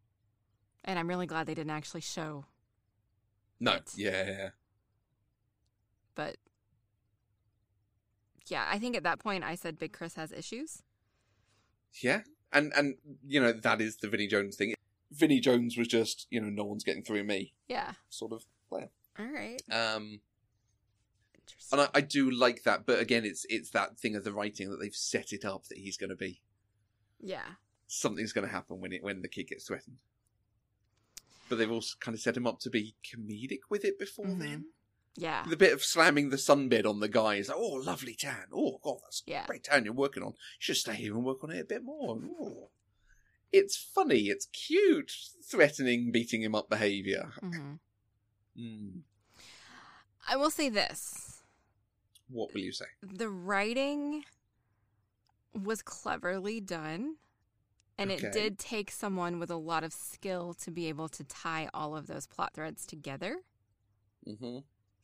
and I'm really glad they didn't actually show No, it. yeah. But yeah, I think at that point I said Big Chris has issues. Yeah, and and you know that is the Vinnie Jones thing. Vinnie Jones was just you know no one's getting through me Yeah. sort of player. All right. Um, Interesting. and I, I do like that, but again, it's it's that thing of the writing that they've set it up that he's going to be yeah. something's going to happen when it when the kid gets threatened. But they've also kind of set him up to be comedic with it before Mhm. then. Yeah. The bit of slamming the sunbed on the guy is like, oh, lovely tan. Oh, God, that's Yeah. great tan you're working on. You should stay here and work on it a bit more. It's funny. It's cute. Threatening, beating him up behaviour. hmm Mm. I will say this: What will you say? the writing was cleverly done, and Okay. it did take someone with a lot of skill to be able to tie all of those plot threads together. Mm-hmm.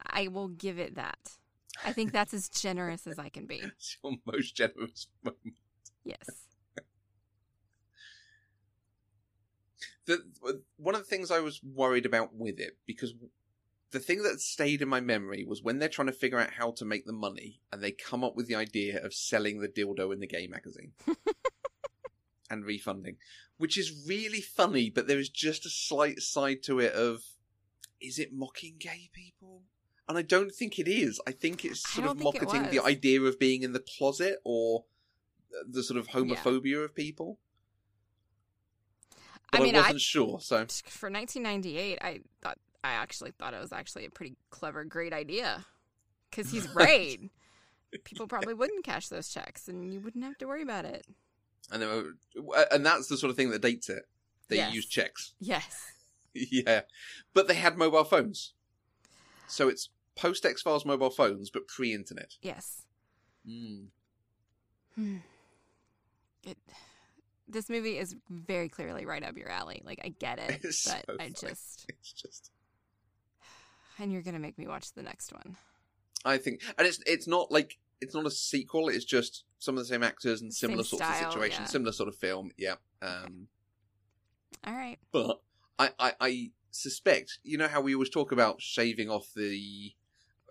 I will give it that. I think that's as generous as I can be. It's your most generous moment. Yes. The one of the things I was worried about with it because the thing that stayed in my memory was when they're trying to figure out how to make the money and they come up with the idea of selling the dildo in the gay magazine and refunding, which is really funny, but there is just a slight side to it of is it mocking gay people? And I don't think it is. I think it's sort of don't think it mocking the idea of being in the closet or the sort of homophobia of people. But I I, mean, I- wasn't sure, so For 1998, I thought I actually thought it was actually a pretty clever, great idea. Because he's right. People probably wouldn't cash those checks, and you wouldn't have to worry about it. and were, and that's the sort of thing that dates it. They Yes. use checks, Yes. yeah, but they had mobile phones, so it's post X Files mobile phones, but pre-internet. Yes. Mm. Hmm. It. This movie is very clearly right up your alley. Like I get it, It's but so I just It's just, and you're gonna make me watch the next one. I think, and it's it's not like it's not a sequel. It's just some of the same actors and Same similar sorts style, of situations, yeah. similar sort of film. Yeah. Um, All right. But I, I, I suspect, you know how we always talk about shaving off the.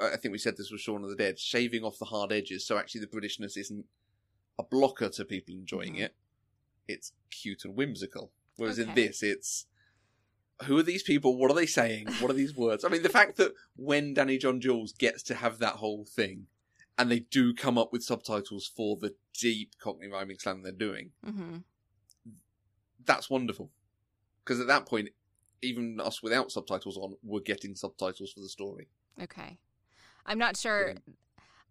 I think we said this was Shaun of the Dead, shaving off the hard edges. So actually, the Britishness isn't a blocker to people enjoying Mhm. it. It's cute and whimsical. Whereas in this, it's who are these people? What are they saying? What are these words? I mean, the fact that when Danny John-Jules gets to have that whole thing, and they do come up with subtitles for the deep Cockney rhyming slang they're doing, Mm-hmm. that's wonderful. Because at that point, even us without subtitles on, were getting subtitles for the story. Okay. I'm not sure.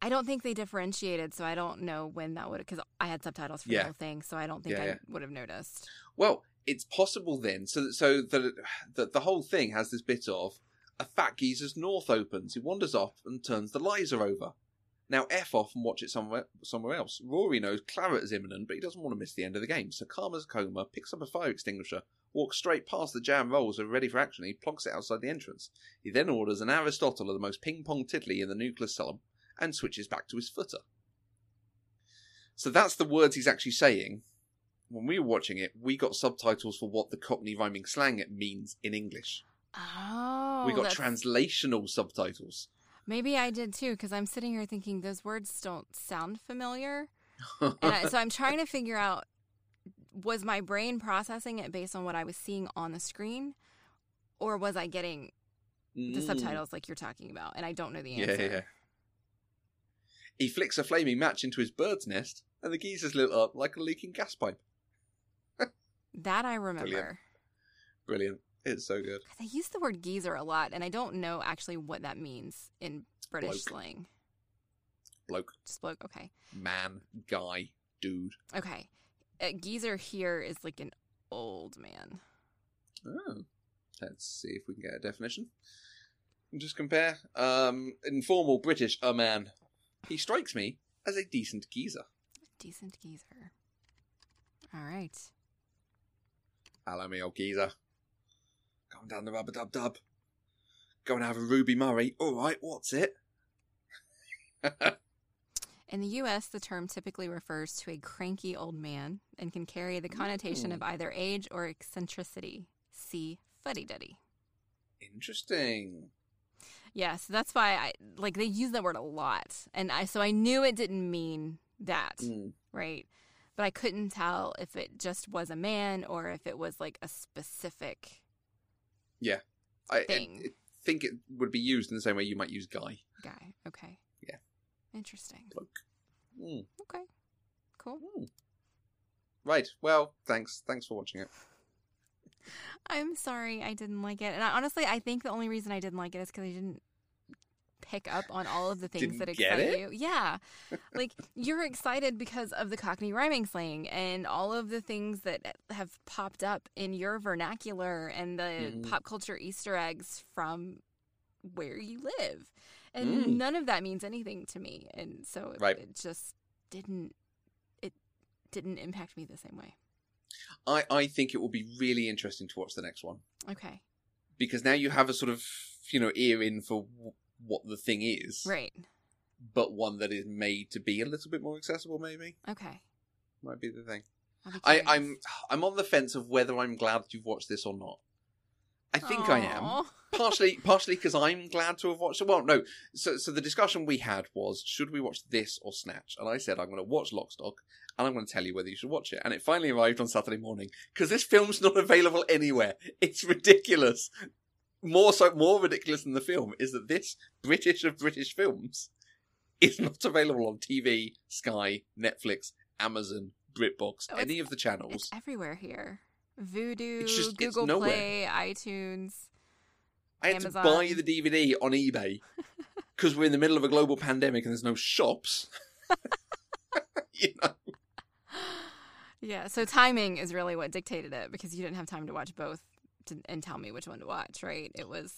I don't think they differentiated, so I don't know when that would because I had subtitles for Yeah. the whole thing, so I don't think Yeah, I yeah. would have noticed. Well, it's possible then. So, so the, the the whole thing has this bit of a fat geezer's north opens. He wanders off and turns the lizer over. Now f off and watch it somewhere somewhere else. Rory knows claret is imminent, but he doesn't want to miss the end of the game. So calm as a coma, picks up a fire extinguisher, walks straight past the jam rolls and ready for action. He plonks it outside the entrance. He then orders an Aristotle of the most ping pong tiddly in the nucleus solemn and switches back to his footer. So that's the words he's actually saying. When we were watching it, we got subtitles for what the Cockney rhyming slang it means in English. Oh, we got that's- translational subtitles. Maybe I did too, because I'm sitting here thinking those words don't sound familiar, and I, so I'm trying to figure out was my brain processing it based on what I was seeing on the screen, or was I getting the Mm. subtitles like you're talking about, and I don't know the Yeah, answer. yeah. He flicks a flaming match into his bird's nest, and the geezer's lit up like a leaking gas pipe. That I remember. Brilliant. Brilliant. It's so good. They use the word geezer a lot, and I don't know actually what that means in British Bloke. slang. Bloke, Just bloke. Okay. man, guy, dude. Okay. A geezer here is like an old man. Oh. Let's see if we can get a definition. Just compare. Um, informal British, a man. He strikes me as a decent geezer. Decent geezer. All right. Hello, me old geezer. Going down the rubber dub dub. Going to have a Ruby Murray. All right, what's it? In the U.S., the term typically refers to a cranky old man and can carry the connotation of either age or eccentricity. See fuddy duddy. Interesting. Yeah, so that's why I like they use that word a lot, and I so I knew it didn't mean that, Mm. right? But I couldn't tell if it just was a man or if it was like a specific Yeah. I, I, think it would be used in the same way you might use guy. guy. Okay. Yeah. Interesting. Bloke. Mm. Okay. Cool. Right. Well, thanks. Thanks for watching it. I'm sorry I didn't like it, and I, honestly, I think the only reason I didn't like it is because I didn't pick up on all of the things Didn't that excite it? you. Yeah, like you're excited because of the Cockney rhyming slang and all of the things that have popped up in your vernacular and the Mhm. pop culture Easter eggs from where you live, and Mm. none of that means anything to me, and so it, Right. it just didn't. It didn't impact me the same way. I, I think it will be really interesting to watch the next one Okay. because now you have a sort of you know ear in for w- what the thing is, Right. but one that is made to be a little bit more accessible. Maybe Okay. might be the thing. I. I'm I'm on the fence of whether I'm glad you've watched this or not. I think I am. Partially partially because I'm glad to have watched it. Well, no. So so the discussion we had was should we watch this or Snatch? And I said I'm going to watch Lockstock and I'm going to tell you whether you should watch it. And it finally arrived on Saturday morning because this film's not available anywhere. It's ridiculous. More so, more ridiculous than the film is that this British of British films is not available on TV, Sky, Netflix, Amazon, BritBox, Oh, any of the channels. It's everywhere here. Vudu, It's just- Google. Play, iTunes. I had Amazon. to buy the DVD on eBay because we're in the middle of a global pandemic and there's no shops. you know, Yeah, so timing is really what dictated it because you didn't have time to watch both to, and tell me which one to watch, right? It was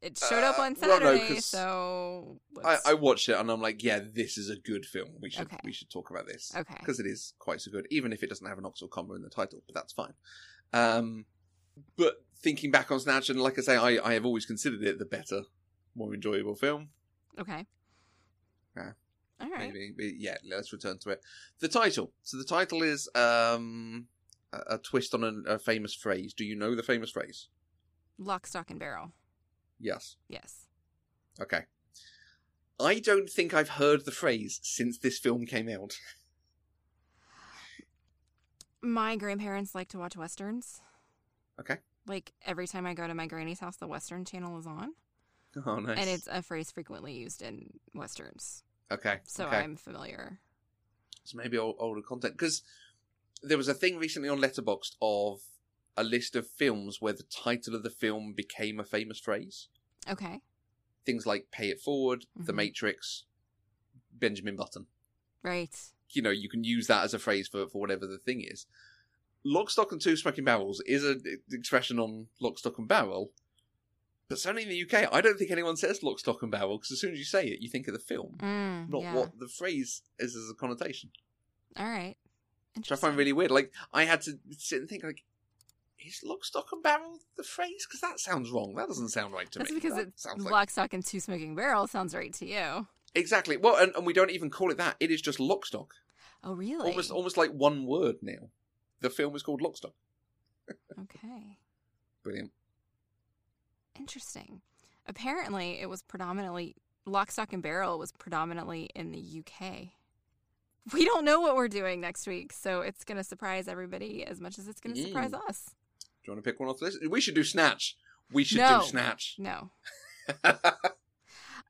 it showed up uh, on well, no, so I, I watched it and I'm like, yeah, this is a good film. We should Okay. we should talk about this. Okay. because it is quite so good, even if it doesn't have an Oxford comma in the title, but that's fine. Um, but thinking back on Snatch, and like I say, I, I have always considered it the better, more enjoyable film. okay. Yeah. All right. Maybe, yeah, let's return to it. The title. So the title is um, a, a twist on a, a famous phrase. Do you know the famous phrase? Lock, stock, and barrel. Yes. Yes. Okay. I don't think I've heard the phrase since this film came out. My grandparents like to watch westerns. Okay. Like every time I go to my granny's house, the Western Channel is on, Oh, nice. and it's a phrase frequently used in westerns. okay. So okay. I'm familiar. So maybe old, older content because there was a thing recently on Letterboxd of a list of films where the title of the film became a famous phrase. Okay. Things like "Pay It Forward," "The Mhm. Matrix," Benjamin Button. Right. You know, you can use that as a phrase for for whatever the thing is. Lock, stock, and two smoking barrels is an expression on lock, stock, and barrel. But certainly in the UK, I don't think anyone says lock, stock, and barrel because as soon as you say it, you think of the film, Mm, not yeah. what the phrase is as a connotation. All right. which I find really weird. Like I had to sit and think, like, is lock, stock, and barrel the phrase? Because that sounds wrong. That doesn't sound right to That's me. because That it's sounds like lock, stock, and two smoking barrels sounds right to you. Exactly. Well, and, and we don't even call it that. It is just lock, stock. Oh, really? Almost, almost like one word now. The film is called Lock, Stock. Okay. Brilliant. Interesting. Apparently, it was predominantly lock, stock, and barrel was predominantly in the UK. We don't know what we're doing next week, so it's going to surprise everybody as much as it's going to surprise Mm. us. Do you want to pick one off the list? We should do Snatch. We should no. do Snatch. No.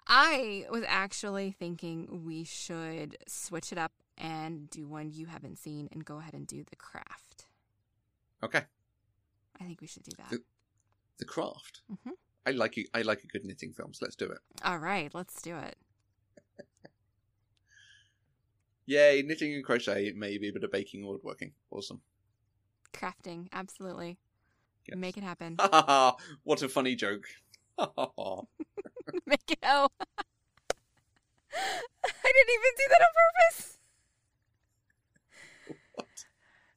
I was actually thinking we should switch it up and do one you haven't seen and go ahead and do the craft. Okay. I think we should do that. The, the Craft. Mhm. I like it. I like a good knitting film. So let's do it. All right, let's do it. Yay! Knitting and crochet, maybe, but a baking or woodworking. Awesome. Crafting, absolutely. Make it happen. Ha ha ha! What a funny joke. Oh. I didn't even do that on purpose.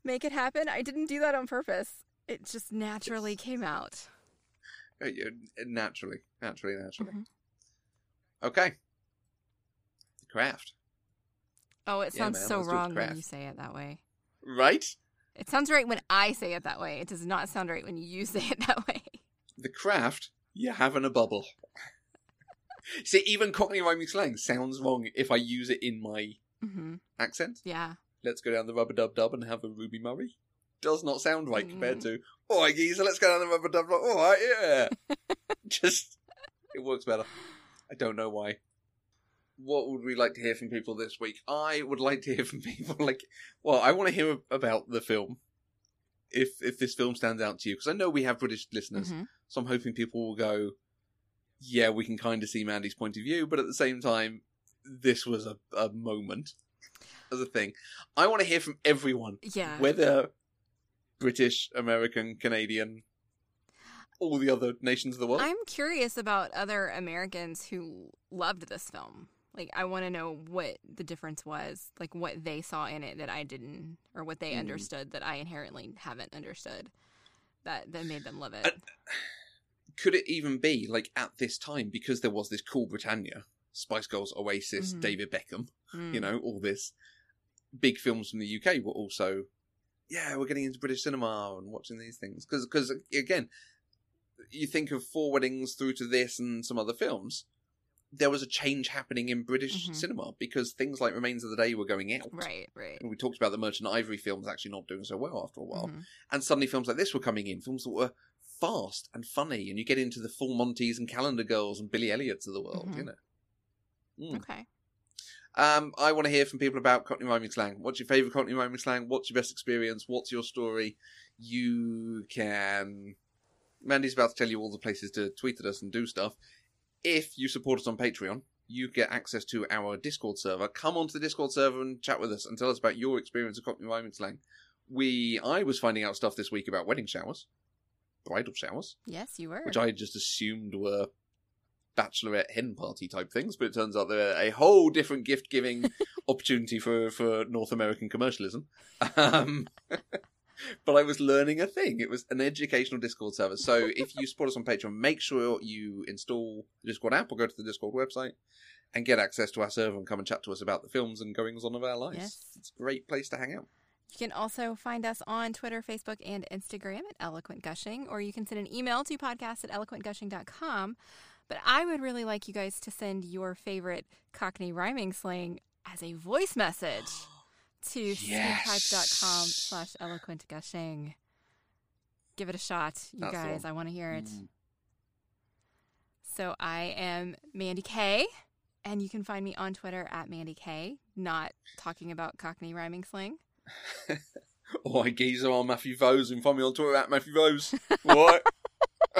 Make it happen. I didn't do that on purpose. It just naturally came out. Uh, yeah, Naturally, naturally, naturally. Mhm. Okay. The craft. Oh, it sounds man, so let's do the wrong when you say it that way. Right? It sounds right when I say it that way. It does not sound right when you say it that way. The craft, you have in a bubble. See, even Cockney rhyming slang sounds wrong if I use it in my hmm accent. Yeah. Let's go down the rubber dub dub and have a Ruby Murray. Does not sound right compared Mm. to, all right, geezer, let's go down the rubber dub dub. All right, yeah. Just, it works better. I don't know why. What would we like to hear from people this week? I would like to hear from people like, well, I want to hear about the film. If if this film stands out to you, because I know we have British listeners, Mhm. So I'm hoping people will go, yeah, we can kind of see Mandy's point of view, but at the same time, this was a, a moment as a thing. I want to hear from everyone, Yeah. whether British, American, Canadian, all the other nations of the world. I'm curious about other Americans who loved this film. Like, I want to know what the difference was, like what they saw in it that I didn't, or what they Mm. understood that I inherently haven't understood that that made them love it. Could it even be like at this time because there was this cool Britannia, Spice Girls, Oasis, Mhm. David Beckham, Mm. you know, all this big films from the UK were also, yeah, we're getting into British cinema and watching these things because because again, you think of Four Weddings through to this and some other films. There was a change happening in British Mhm. cinema because things like Remains of the Day were going out. Right, right. And we talked about the Merchant Ivory films actually not doing so well after a while. Mhm. And suddenly films like this were coming in, films that were fast and funny, and you get into the Full Monties and Calendar Girls and Billy Elliots of the world, Mhm. you know. Mm. Okay. Um, I want to hear from people about Cockney rhyming slang. What's your favourite Cockney rhyming slang? What's your best experience? What's your story? You can. Mandy's about to tell you all the places to tweet at us and do stuff. If you support us on Patreon, you get access to our Discord server. Come onto the Discord server and chat with us and tell us about your experience of Cockney rhyming slang. We, I was finding out stuff this week about wedding showers, bridal showers, Yes, you were. which I just assumed were bachelorette hen party type things, but it turns out they're a whole different gift giving opportunity for, for North American commercialism. Um, but I was learning a thing. It was an educational Discord server. So if you support us on Patreon, make sure you install the Discord app or go to the Discord website and get access to our server and come and chat to us about the films and goings on of our lives. Yes. It's a great place to hang out. You can also find us on Twitter, Facebook, and Instagram at Eloquent Gushing, or you can send an email to podcast at eloquentgushing.com. But I would really like you guys to send your favorite Cockney rhyming slang as a voice message to Yes. slash eloquent gushing. Give it a shot, you That's guys. I want to hear it. Mm. So I am Mandy K, and you can find me on Twitter at Mandy K, not talking about Cockney rhyming slang. Oh, I geezer on Matthew Vose and find me on Twitter at Matthew Vose. What?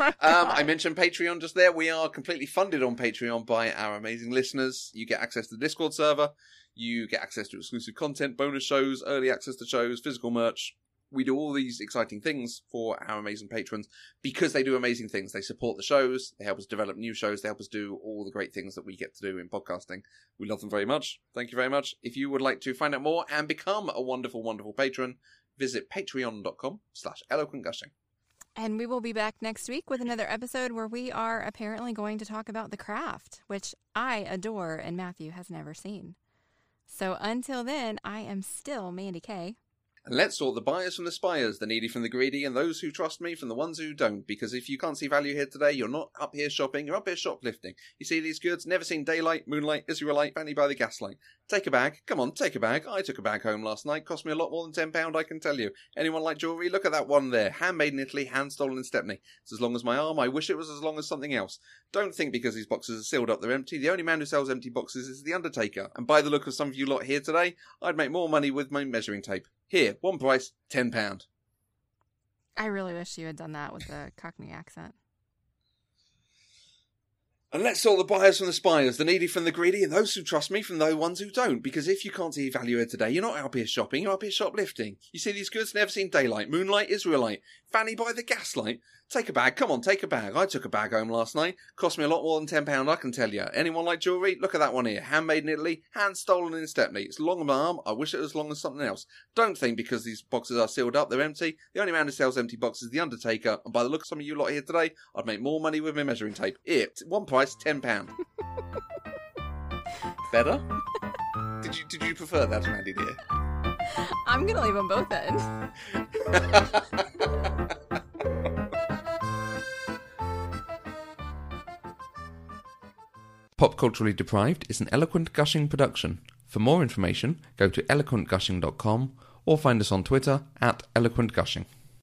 um, I mentioned Patreon just there. We are completely funded on Patreon by our amazing listeners. You get access to the Discord server. You get access to exclusive content, bonus shows, early access to shows, physical merch. We do all these exciting things for our amazing patrons because they do amazing things. They support the shows. They help us develop new shows. They help us do all the great things that we get to do in podcasting. We love them very much. Thank you very much. If you would like to find out more and become a wonderful, wonderful patron, visit patreon.com slash eloquent gushing. And we will be back next week with another episode where we are apparently going to talk about The Craft, which I adore and Matthew has never seen. So until then, I am still Mandy Kay. And let's sort the buyers from the spires, the needy from the greedy, and those who trust me from the ones who don't. Because if you can't see value here today, you're not up here shopping, you're up here shoplifting. You see these goods, never seen daylight, moonlight, Israelite, fanny by the gaslight. Take a bag, come on, take a bag. I took a bag home last night, cost me a lot more than £10, I can tell you. Anyone like jewellery? Look at that one there. Handmade in Italy, hand stolen in Stepney. It's as long as my arm, I wish it was as long as something else. Don't think because these boxes are sealed up they're empty. The only man who sells empty boxes is the Undertaker. And by the look of some of you lot here today, I'd make more money with my measuring tape. Here, one price, £10. I really wish you had done that with the Cockney accent. And let's sort the buyers from the spires, the needy from the greedy, and those who trust me from the ones who don't. Because if you can't see value here today, you're not up here shopping, you're up here shoplifting. You see these goods, never seen daylight, moonlight, Israelite, fanny by the gaslight. Take a bag, come on, take a bag. I took a bag home last night, cost me a lot more than £10, I can tell you. Anyone like jewellery? Look at that one here, handmade in Italy, hand stolen in Stepney. It's long as my arm, I wish it was long as something else. Don't think because these boxes are sealed up, they're empty. The only man who sells empty boxes is the Undertaker, and by the look of some of you lot here today, I'd make more money with my measuring tape. Here, one price, £10. Better? did you did you prefer that, Randy dear? I'm going to leave them both in. Pop Culturally Deprived is an Eloquent Gushing production. For more information, go to eloquentgushing.com or find us on Twitter at eloquentgushing.